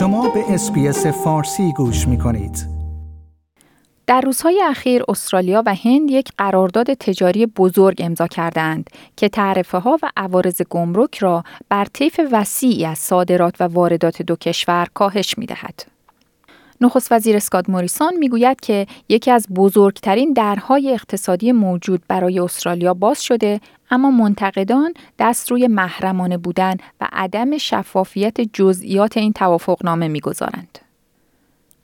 شما به SBS فارسی گوش می کنید. در روزهای اخیر استرالیا و هند یک قرارداد تجاری بزرگ امضا کردند که تعرفه ها و عوارض گمرک را بر طیف وسیعی از صادرات و واردات دو کشور کاهش می دهد. نخست وزیر اسکات موریسون می‌گوید که یکی از بزرگترین درهای اقتصادی موجود برای استرالیا باز شده اما منتقدان دست روی محرمانه بودن و عدم شفافیت جزئیات این توافقنامه می‌گذارند.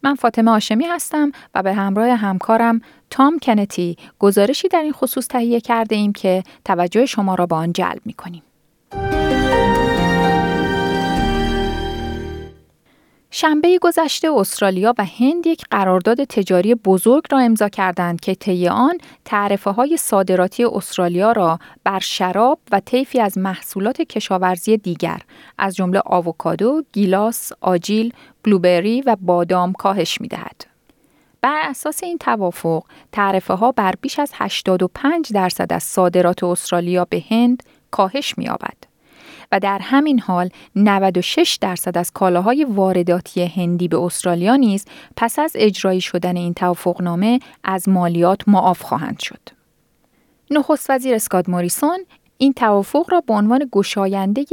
من فاطمه آشمی هستم و به همراه همکارم تام کنتی گزارشی در این خصوص تهیه کرده ایم که توجه شما را به آن جلب می کنیم. شنبه گذشته استرالیا و هند یک قرارداد تجاری بزرگ را امضا کردند که طی آن تعرفه های صادراتی استرالیا را بر شراب و طیفی از محصولات کشاورزی دیگر از جمله آووکادو، گیلاس، آجیل، بلوبری و بادام کاهش می دهد. بر اساس این توافق، تعرفه ها بر بیش از 85 درصد از صادرات استرالیا به هند کاهش می و در همین حال 96 درصد از کالاهای وارداتی هندی به استرالیا نیز پس از اجرایی شدن این توافقنامه از مالیات معاف خواهند شد. نخست وزیر اسکات موریسون این توافق را به عنوان گشاینده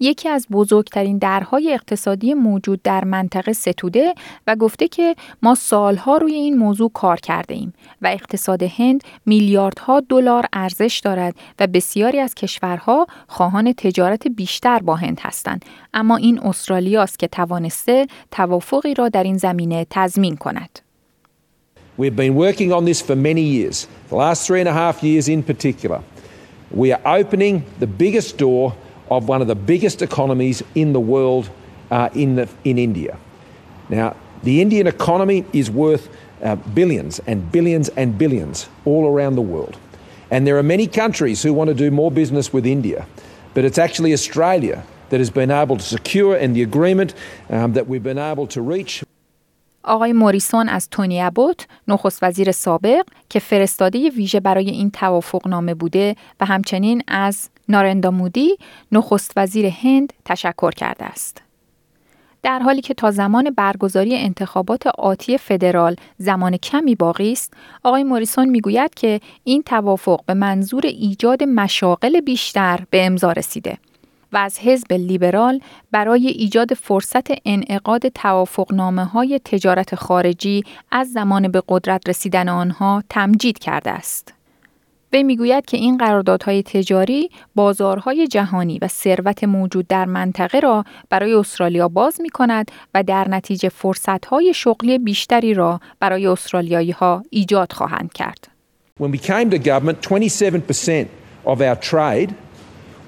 یکی از بزرگترین درهای اقتصادی موجود در منطقه ستوده و گفته که ما سالها روی این موضوع کار کرده ایم و اقتصاد هند میلیاردها دلار ارزش دارد و بسیاری از کشورها خواهان تجارت بیشتر با هند هستند اما این استرالیاست که توانسته توافقی را در این زمینه تضمین کند. We've been working on this for many years, the last three and a half years in particular. We are opening the biggest door of one of the biggest economies in the world uh, in, the, in India. Now, the Indian economy is worth uh, billions and billions and billions all around the world. And there are many countries who want to do more business with India, but it's actually Australia that has been able to secure and the agreement um, that we've been able to reach آقای موریسون از تونی ابوت نخست وزیر سابق که فرستاده ویژه برای این توافق نامه بوده و همچنین از نارندا مودی نخست وزیر هند تشکر کرده است. در حالی که تا زمان برگزاری انتخابات آتی فدرال زمان کمی باقی است، آقای موریسون می‌گوید که این توافق به منظور ایجاد مشاغل بیشتر به امضا رسیده. و از حزب لیبرال برای ایجاد فرصت انعقاد توافقنامه های تجارت خارجی از زمان به قدرت رسیدن آنها تمجید کرده است. وی می‌گوید که این قراردادهای تجاری بازارهای جهانی و ثروت موجود در منطقه را برای استرالیا باز می کند و در نتیجه فرصتهای شغلی بیشتری را برای استرالیایی ها ایجاد خواهند کرد. When we came to government, 27% of our trade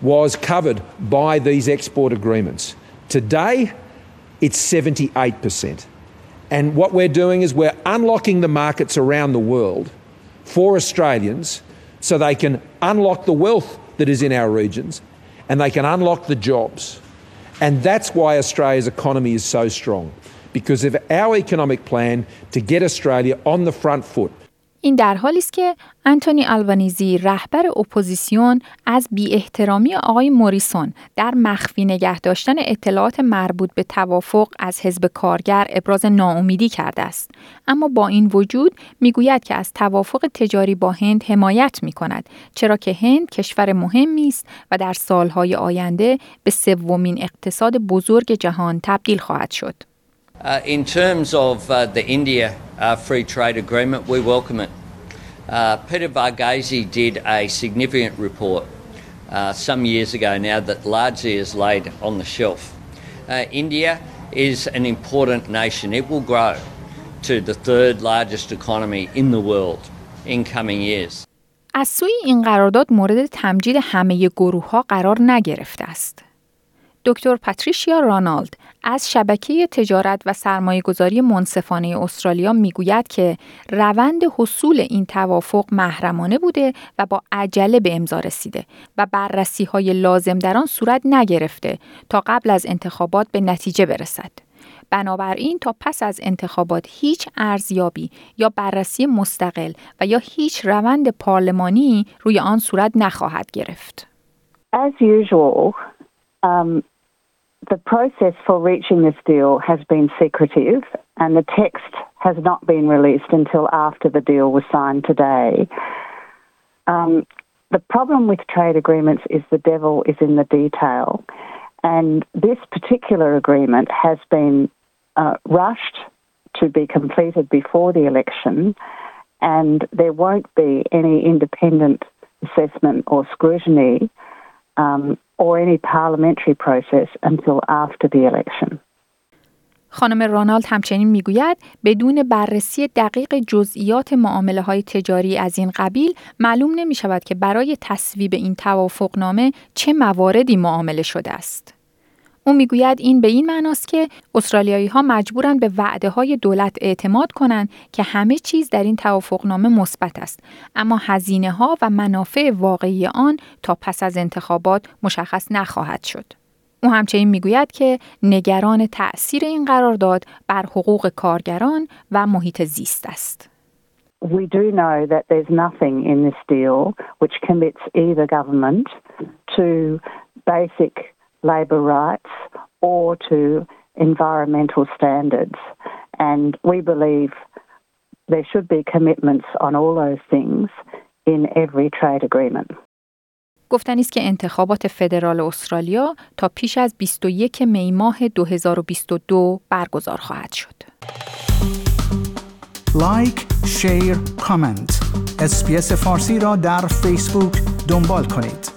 was covered by these export agreements. Today, it's 78%. And what we're doing is we're unlocking the markets around the world for Australians so they can unlock the wealth that is in our regions and they can unlock the jobs. And that's why Australia's economy is so strong because of our economic plan to get Australia on the front foot. این در حالی است که انتونی آلبانیزی رهبر اپوزیسیون از بی احترامی آقای موریسون در مخفی نگه داشتن اطلاعات مربوط به توافق از حزب کارگر ابراز ناامیدی کرده است. اما با این وجود می‌گوید که از توافق تجاری با هند حمایت می کند چرا که هند کشور مهمی است و در سالهای آینده به سومین اقتصاد بزرگ جهان تبدیل خواهد شد. Uh, in terms of uh, the India uh, free trade agreement, we welcome it. Uh, Peter Varghese did a significant report uh, some years ago now that largely is laid on the shelf. Uh, India is an important nation. It will grow to the third largest economy in the world in coming years. از سوی این قرارداد مورد تمجید همه گروه ها قرار نگرفته است. دکتر پاتریشیا رانالد از شبکه تجارت و سرمایه گذاری منصفانه استرالیا می‌گوید که روند حصول این توافق محرمانه بوده و با عجله به امضا رسیده و بررسی های لازم در آن صورت نگرفته تا قبل از انتخابات به نتیجه برسد. بنابراین تا پس از انتخابات هیچ ارزیابی یا بررسی مستقل و یا هیچ روند پارلمانی روی آن صورت نخواهد گرفت. As usual, um, The process for reaching this deal has been secretive and the text has not been released until after the deal was signed today. Um, the problem with trade agreements is the devil is in the detail. And this particular agreement has been uh, rushed to be completed before the election, and there won't be any independent assessment or scrutiny or any parliamentary process until after the election. خانم رونالد همچنین می‌گوید بدون بررسی دقیق جزئیات معامله های تجاری از این قبیل معلوم نمی شود که برای تصویب این توافقنامه چه مواردی معامله شده است. او می‌گوید این به این معناست که استرالیایی ها مجبورند به وعده های دولت اعتماد کنند که همه چیز در این توافقنامه مثبت است اما هزینه ها و منافع واقعی آن تا پس از انتخابات مشخص نخواهد شد. او همچنین می‌گوید که نگران تأثیر این قرارداد بر حقوق کارگران و محیط زیست است. We do know that there's nothing in this deal which commits either government to basic labour rights or to environmental standards. And we believe there should be commitments on all those things in every trade agreement. گفتنی است که انتخابات فدرال استرالیا تا پیش از 21 می ماه 2022 برگزار خواهد شد. لایک، شیر، کامنت. اسپیس فارسی را در فیسبوک دنبال کنید.